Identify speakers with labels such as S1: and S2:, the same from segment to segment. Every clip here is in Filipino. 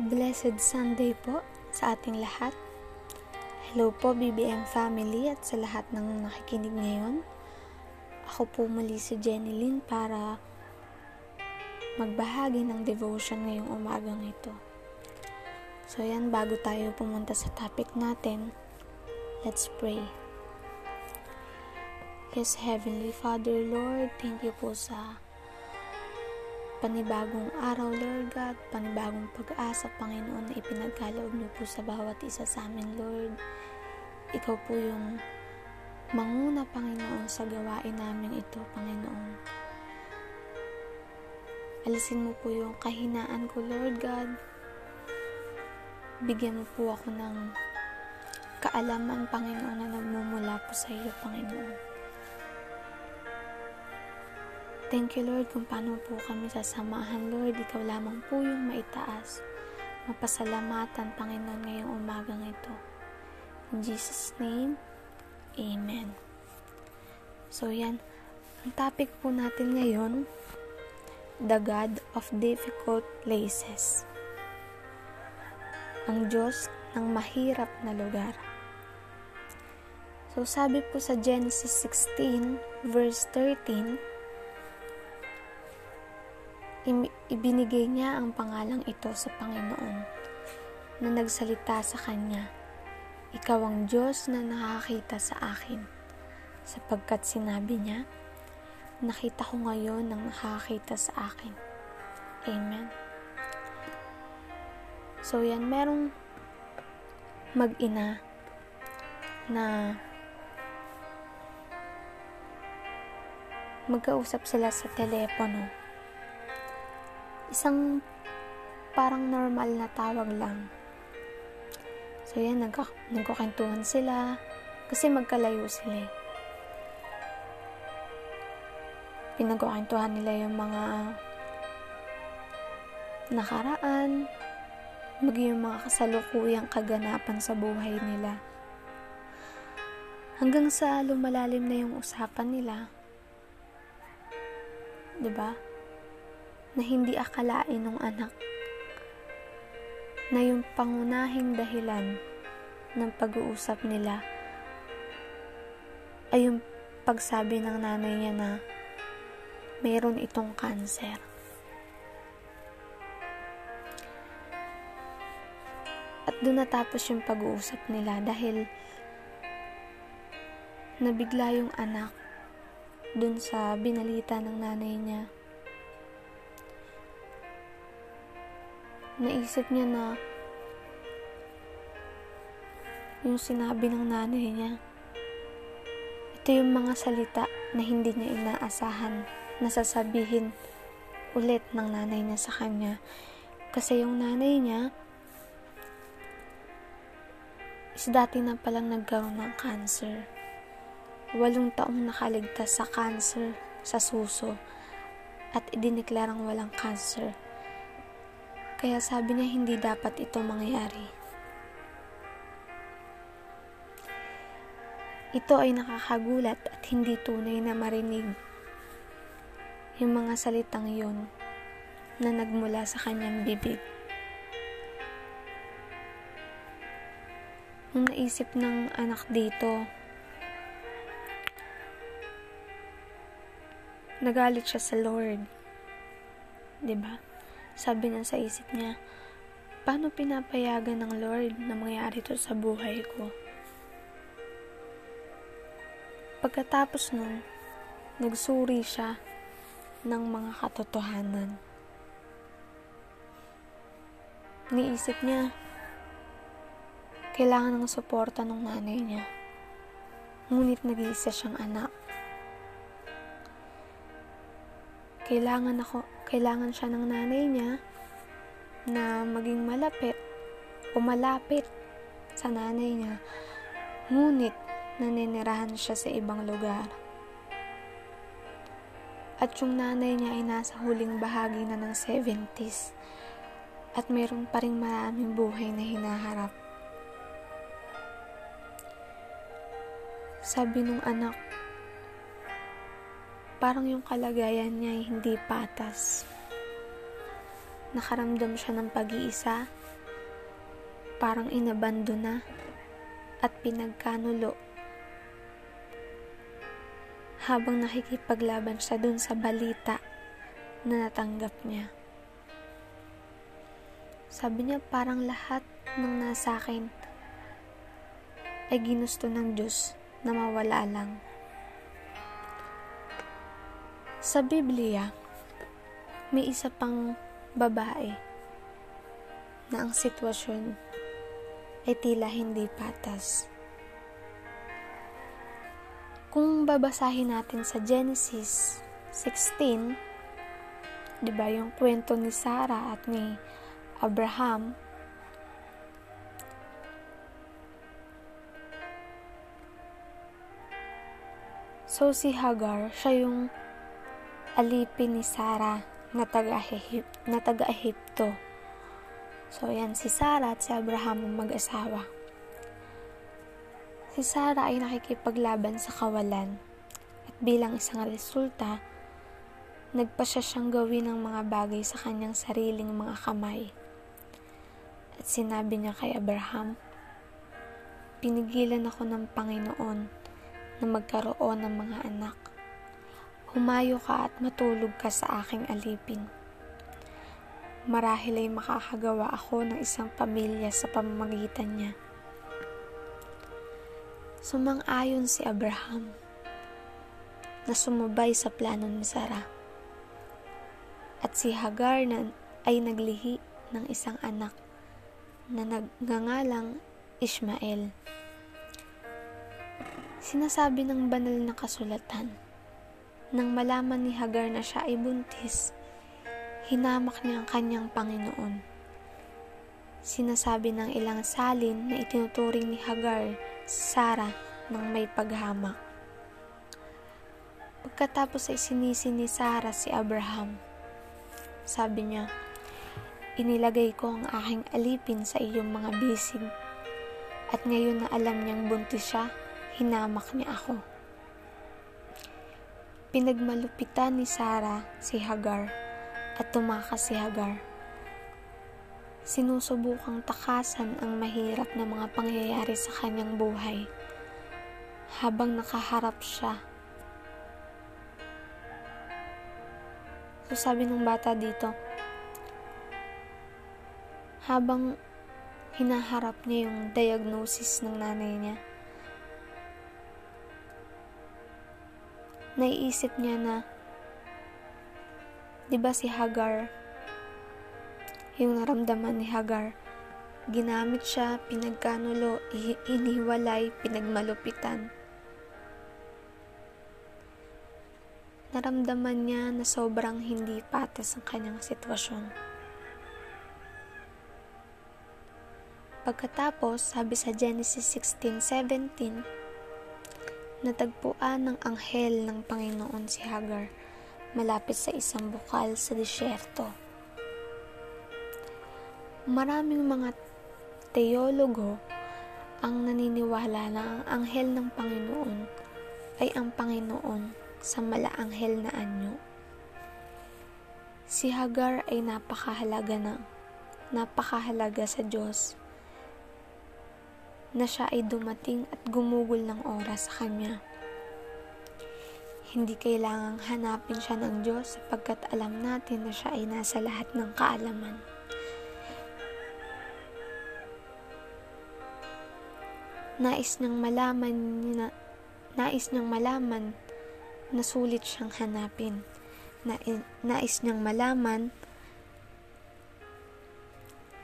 S1: Blessed Sunday po sa ating lahat. Hello po BBM family at sa lahat ng nakikinig ngayon. Ako po muli si Jenny Lynn para magbahagi ng devotion ngayong umagang ito. So yan, bago tayo pumunta sa topic natin, let's pray. Yes, Heavenly Father, Lord, thank you po sa panibagong araw, Lord God, panibagong pag-asa, Panginoon, na ipinagkaloob niyo po sa bawat isa sa amin, Lord. Ikaw po yung manguna, Panginoon, sa gawain namin ito, Panginoon. Alisin mo po yung kahinaan ko, Lord God. Bigyan mo po ako ng kaalaman, Panginoon, na nagmumula po sa iyo, Panginoon. Thank you, Lord, kung paano po kami sasamahan, Lord. Ikaw lamang po yung maitaas. Mapasalamatan, Panginoon, ngayong umagang ito. In Jesus' name, Amen. So, yan. Ang topic po natin ngayon, The God of Difficult Places. Ang Diyos ng mahirap na lugar. So, sabi po sa Genesis 16, verse 13, ibinigay niya ang pangalang ito sa Panginoon na nagsalita sa kanya. Ikaw ang Diyos na nakakita sa akin. Sapagkat sinabi niya, nakita ko ngayon ang nakakita sa akin. Amen. So yan, merong mag-ina na magkausap sila sa telepono isang parang normal na tawag lang. So yan, nagka, nagkukentuhan sila kasi magkalayo sila eh. Pinagkukentuhan nila yung mga nakaraan, maging yung mga kasalukuyang kaganapan sa buhay nila. Hanggang sa lumalalim na yung usapan nila. 'Di ba? Na hindi akalain ng anak na yung pangunahing dahilan ng pag-uusap nila ay yung pagsabi ng nanay niya na mayroon itong cancer. At doon natapos yung pag-uusap nila dahil nabigla yung anak doon sa binalita ng nanay niya naisip niya na yung sinabi ng nanay niya. Ito yung mga salita na hindi niya inaasahan na sasabihin ulit ng nanay niya sa kanya. Kasi yung nanay niya is dati na palang nagkaroon ng cancer. Walong taong nakaligtas sa cancer sa suso at idineklarang walang cancer kaya sabi niya hindi dapat ito mangyari. Ito ay nakakagulat at hindi tunay na marinig yung mga salitang yon na nagmula sa kanyang bibig. Nung naisip ng anak dito, nagalit siya sa Lord. 'Di ba? Sabi niya sa isip niya, paano pinapayagan ng Lord na mangyari ito sa buhay ko? Pagkatapos nun, nagsuri siya ng mga katotohanan. Niisip niya, kailangan ng suporta ng nanay niya. Ngunit nag-iisa siyang anak. kailangan ako, kailangan siya ng nanay niya na maging malapit o malapit sa nanay niya. Ngunit, naninirahan siya sa ibang lugar. At yung nanay niya ay nasa huling bahagi na ng 70s at mayroon pa rin maraming buhay na hinaharap. Sabi nung anak, parang yung kalagayan niya ay hindi patas. nakaramdam siya ng pag-iisa, parang inabando na at pinagkanulo habang nakikipaglaban siya dun sa balita na natanggap niya. Sabi niya parang lahat ng nasa akin ay ginusto ng Diyos na mawala lang. Sa Biblia, may isa pang babae na ang sitwasyon ay tila hindi patas. Kung babasahin natin sa Genesis 16, 'di ba yung kwento ni Sarah at ni Abraham So si Hagar, siya yung alipin ni Sarah na taga-Ehipto. So, yan, si Sarah at si Abraham ang mag-asawa. Si Sarah ay nakikipaglaban sa kawalan at bilang isang resulta, nagpa siya siyang gawin ng mga bagay sa kanyang sariling mga kamay. At sinabi niya kay Abraham, Pinigilan ako ng Panginoon na magkaroon ng mga anak Humayo ka at matulog ka sa aking alipin. Marahil ay makakagawa ako ng isang pamilya sa pamamagitan niya. Sumang-ayon si Abraham na sumabay sa plano ni Sarah. At si Hagar na ay naglihi ng isang anak na nagngangalang Ishmael. Sinasabi ng banal na kasulatan nang malaman ni Hagar na siya ay buntis, hinamak niya ang kanyang Panginoon. Sinasabi ng ilang salin na itinuturing ni Hagar si Sarah ng may paghamak. Pagkatapos ay sinisi ni Sarah si Abraham. Sabi niya, Inilagay ko ang aking alipin sa iyong mga bisig. At ngayon na alam niyang buntis siya, hinamak niya ako. Pinagmalupitan ni Sarah si Hagar at tumakas si Hagar. Sinusubukang takasan ang mahirap na mga pangyayari sa kanyang buhay habang nakaharap siya. So sabi ng bata dito, habang hinaharap niya yung diagnosis ng nanay niya, naiisip niya na, di ba si Hagar, yung naramdaman ni Hagar, ginamit siya, pinagkanulo, iniwalay, pinagmalupitan. Naramdaman niya na sobrang hindi patas ang kanyang sitwasyon. Pagkatapos, sabi sa Genesis 16:17, Natagpuan ng anghel ng Panginoon si Hagar malapit sa isang bukal sa disyerto. Maraming mga teologo ang naniniwala na ang anghel ng Panginoon ay ang Panginoon sa malaanghel na anyo. Si Hagar ay napakahalaga na napakahalaga sa Diyos na siya ay dumating at gumugol ng oras sa kanya. Hindi kailangang hanapin siya ng Diyos sapagkat alam natin na siya ay nasa lahat ng kaalaman. Nais niyang malaman na nais niyang malaman na sulit siyang hanapin. Na, nais niyang malaman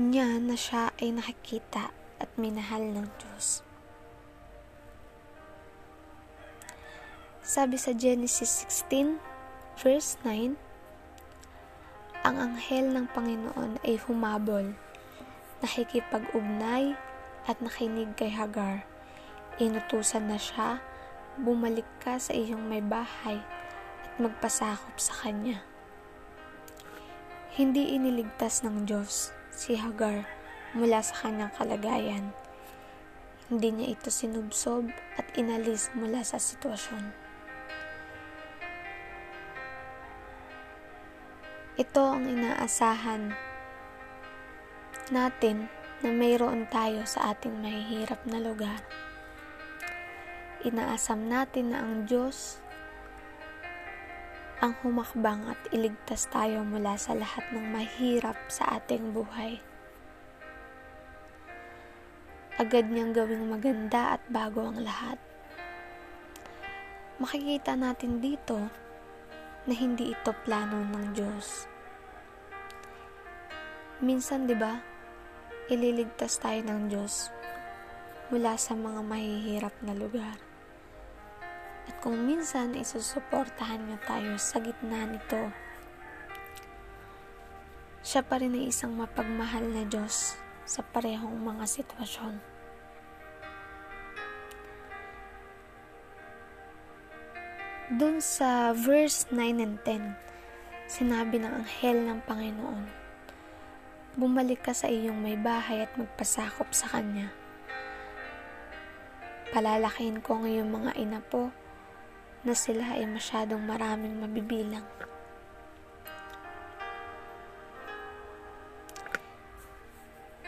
S1: niya na siya ay nakikita at minahal ng Diyos. Sabi sa Genesis 16, verse 9, ang anghel ng Panginoon ay humabol, nakikipag-ugnay at nakinig kay Hagar. Inutusan na siya, bumalik ka sa iyong may bahay at magpasakop sa kanya. Hindi iniligtas ng Diyos si Hagar mula sa kanyang kalagayan. Hindi niya ito sinubsob at inalis mula sa sitwasyon. Ito ang inaasahan natin na mayroon tayo sa ating mahihirap na lugar. Inaasam natin na ang Diyos ang humakbang at iligtas tayo mula sa lahat ng mahirap sa ating buhay. Agad niyang gawing maganda at bago ang lahat. Makikita natin dito na hindi ito plano ng Diyos. Minsan, 'di ba? Ililigtas tayo ng Diyos mula sa mga mahihirap na lugar. At kung minsan isusuportahan niya tayo sa gitna nito, siya pa rin ay isang mapagmahal na Diyos sa parehong mga sitwasyon. Doon sa verse 9 and 10, sinabi ng anghel ng Panginoon, Bumalik ka sa iyong may bahay at magpasakop sa kanya. Palalakihin ko ang iyong mga inapo na sila ay masyadong maraming mabibilang.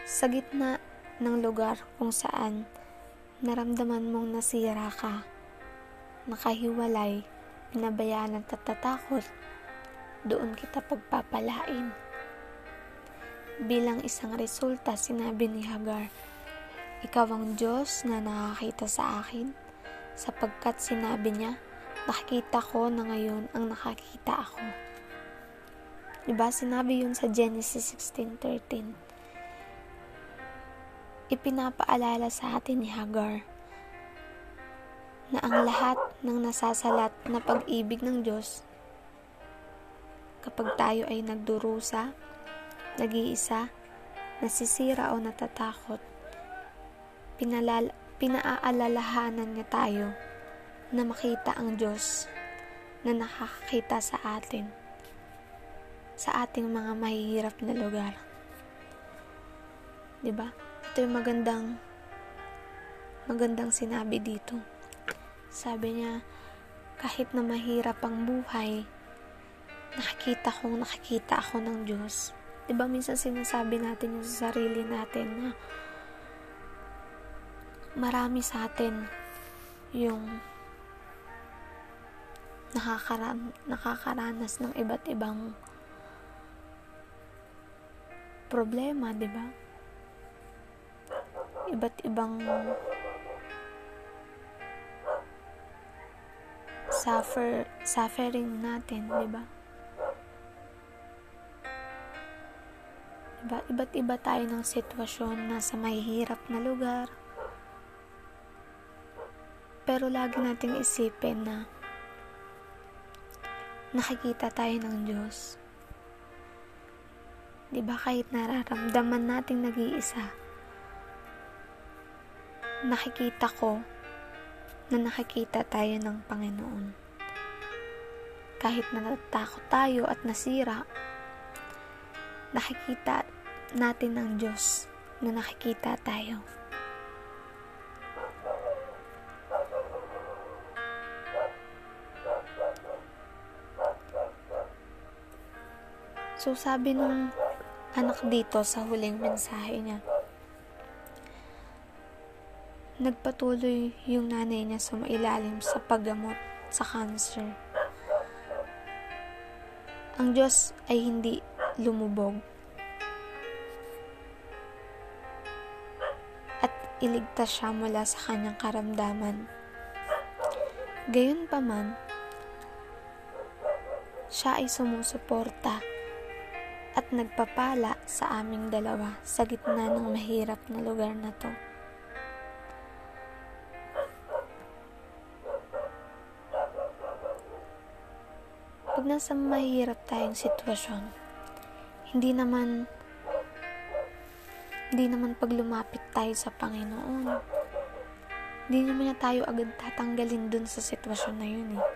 S1: Sa gitna ng lugar kung saan naramdaman mong nasira ka, nakahiwalay, pinabayaan at natatakot, doon kita pagpapalain. Bilang isang resulta, sinabi ni Hagar, Ikaw ang Diyos na nakakita sa akin, sapagkat sinabi niya, nakikita ko na ngayon ang nakakita ako. Diba sinabi yun sa Genesis 16.13 ipinapaalala sa atin ni Hagar na ang lahat ng nasasalat na pag-ibig ng Diyos kapag tayo ay nagdurusa, nag-iisa, nasisira o natatakot, pinalal, pinaaalalahanan niya tayo na makita ang Diyos na nakakakita sa atin sa ating mga mahihirap na lugar. 'Di ba? Ito yung magandang magandang sinabi dito. Sabi niya, kahit na mahirap ang buhay, nakikita ko, nakikita ako ng Diyos. Diba minsan sinasabi natin yung sa sarili natin na marami sa atin yung nakakaran nakakaranas ng iba't ibang problema, di ba? iba't ibang suffer suffering natin, 'di ba? Diba? Iba't iba tayo ng sitwasyon na sa mahihirap na lugar. Pero lagi nating isipin na nakikita tayo ng Diyos. Diba kahit nararamdaman nating nag-iisa, nakikita ko na nakikita tayo ng Panginoon. Kahit na natatakot tayo at nasira, nakikita natin ng Diyos na nakikita tayo. So sabi nung anak dito sa huling mensahe niya, Nagpatuloy yung nanay niya sa mailalim sa paggamot sa cancer. Ang Diyos ay hindi lumubog at iligtas siya mula sa kanyang karamdaman. Gayunpaman, siya ay sumusuporta at nagpapala sa aming dalawa sa gitna ng mahirap na lugar na to. Pag nasa mahirap tayong sitwasyon, hindi naman hindi naman pag lumapit tayo sa Panginoon, hindi naman niya tayo agad tatanggalin dun sa sitwasyon na yun eh. ba?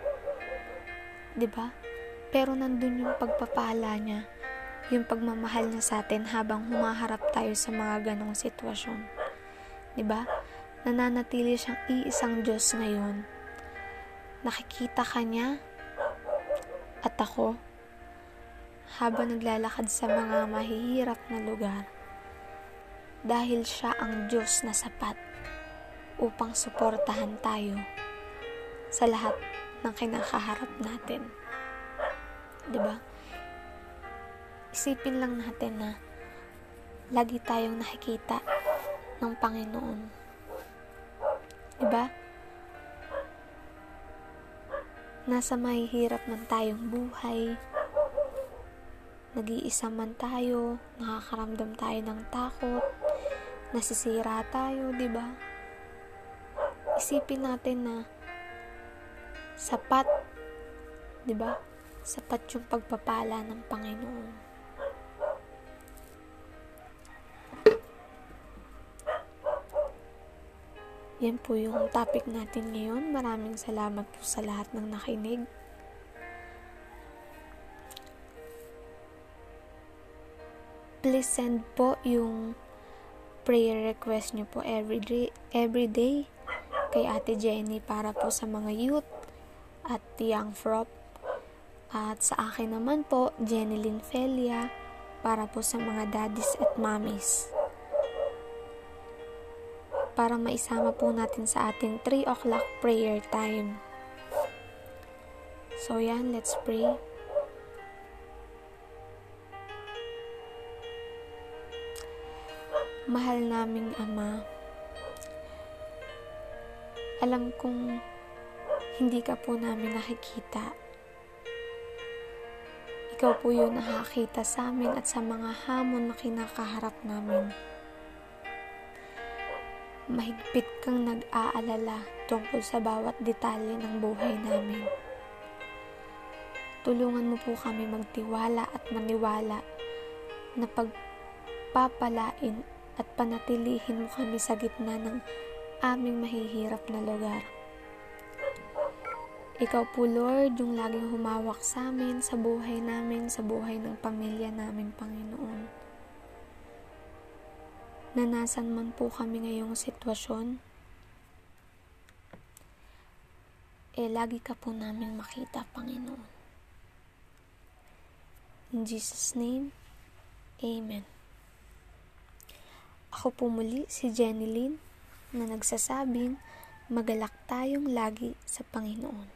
S1: Diba? Pero nandun yung pagpapala niya, yung pagmamahal niya sa atin habang humaharap tayo sa mga ganong sitwasyon. ba? Diba? Nananatili siyang iisang Diyos ngayon. Nakikita ka niya, at ako, habang naglalakad sa mga mahihirap na lugar, dahil siya ang Diyos na sapat upang suportahan tayo sa lahat ng kinakaharap natin. 'Di ba? Isipin lang natin na lagi tayong nakikita ng Panginoon. 'Di ba? Nasa mahihirap man tayong buhay, nag-iisa man tayo, nakakaramdam tayo ng takot, nasisira tayo, 'di ba? Isipin natin na sapat, 'di ba? Sapat yung pagpapala ng Panginoon. Yan po yung topic natin ngayon. Maraming salamat po sa lahat ng nakinig. Please send po yung prayer request nyo po every day, every day kay Ate Jenny para po sa mga youth at young frop. At sa akin naman po, Jenny Felia para po sa mga daddies at mommies para maisama po natin sa ating 3 o'clock prayer time. So yan, let's pray. Mahal naming Ama, alam kong hindi ka po namin nakikita. Ikaw po yung nakakita sa amin at sa mga hamon na kinakaharap namin mahigpit kang nag-aalala tungkol sa bawat detalye ng buhay namin. Tulungan mo po kami magtiwala at maniwala na pagpapalain at panatilihin mo kami sa gitna ng aming mahihirap na lugar. Ikaw po, Lord, yung laging humawak sa amin, sa buhay namin, sa buhay ng pamilya namin, Panginoon na nasan man po kami ngayong sitwasyon, eh lagi ka po namin makita, Panginoon. In Jesus' name, Amen. Ako po muli si Jenny Lynn na nagsasabing magalak tayong lagi sa Panginoon.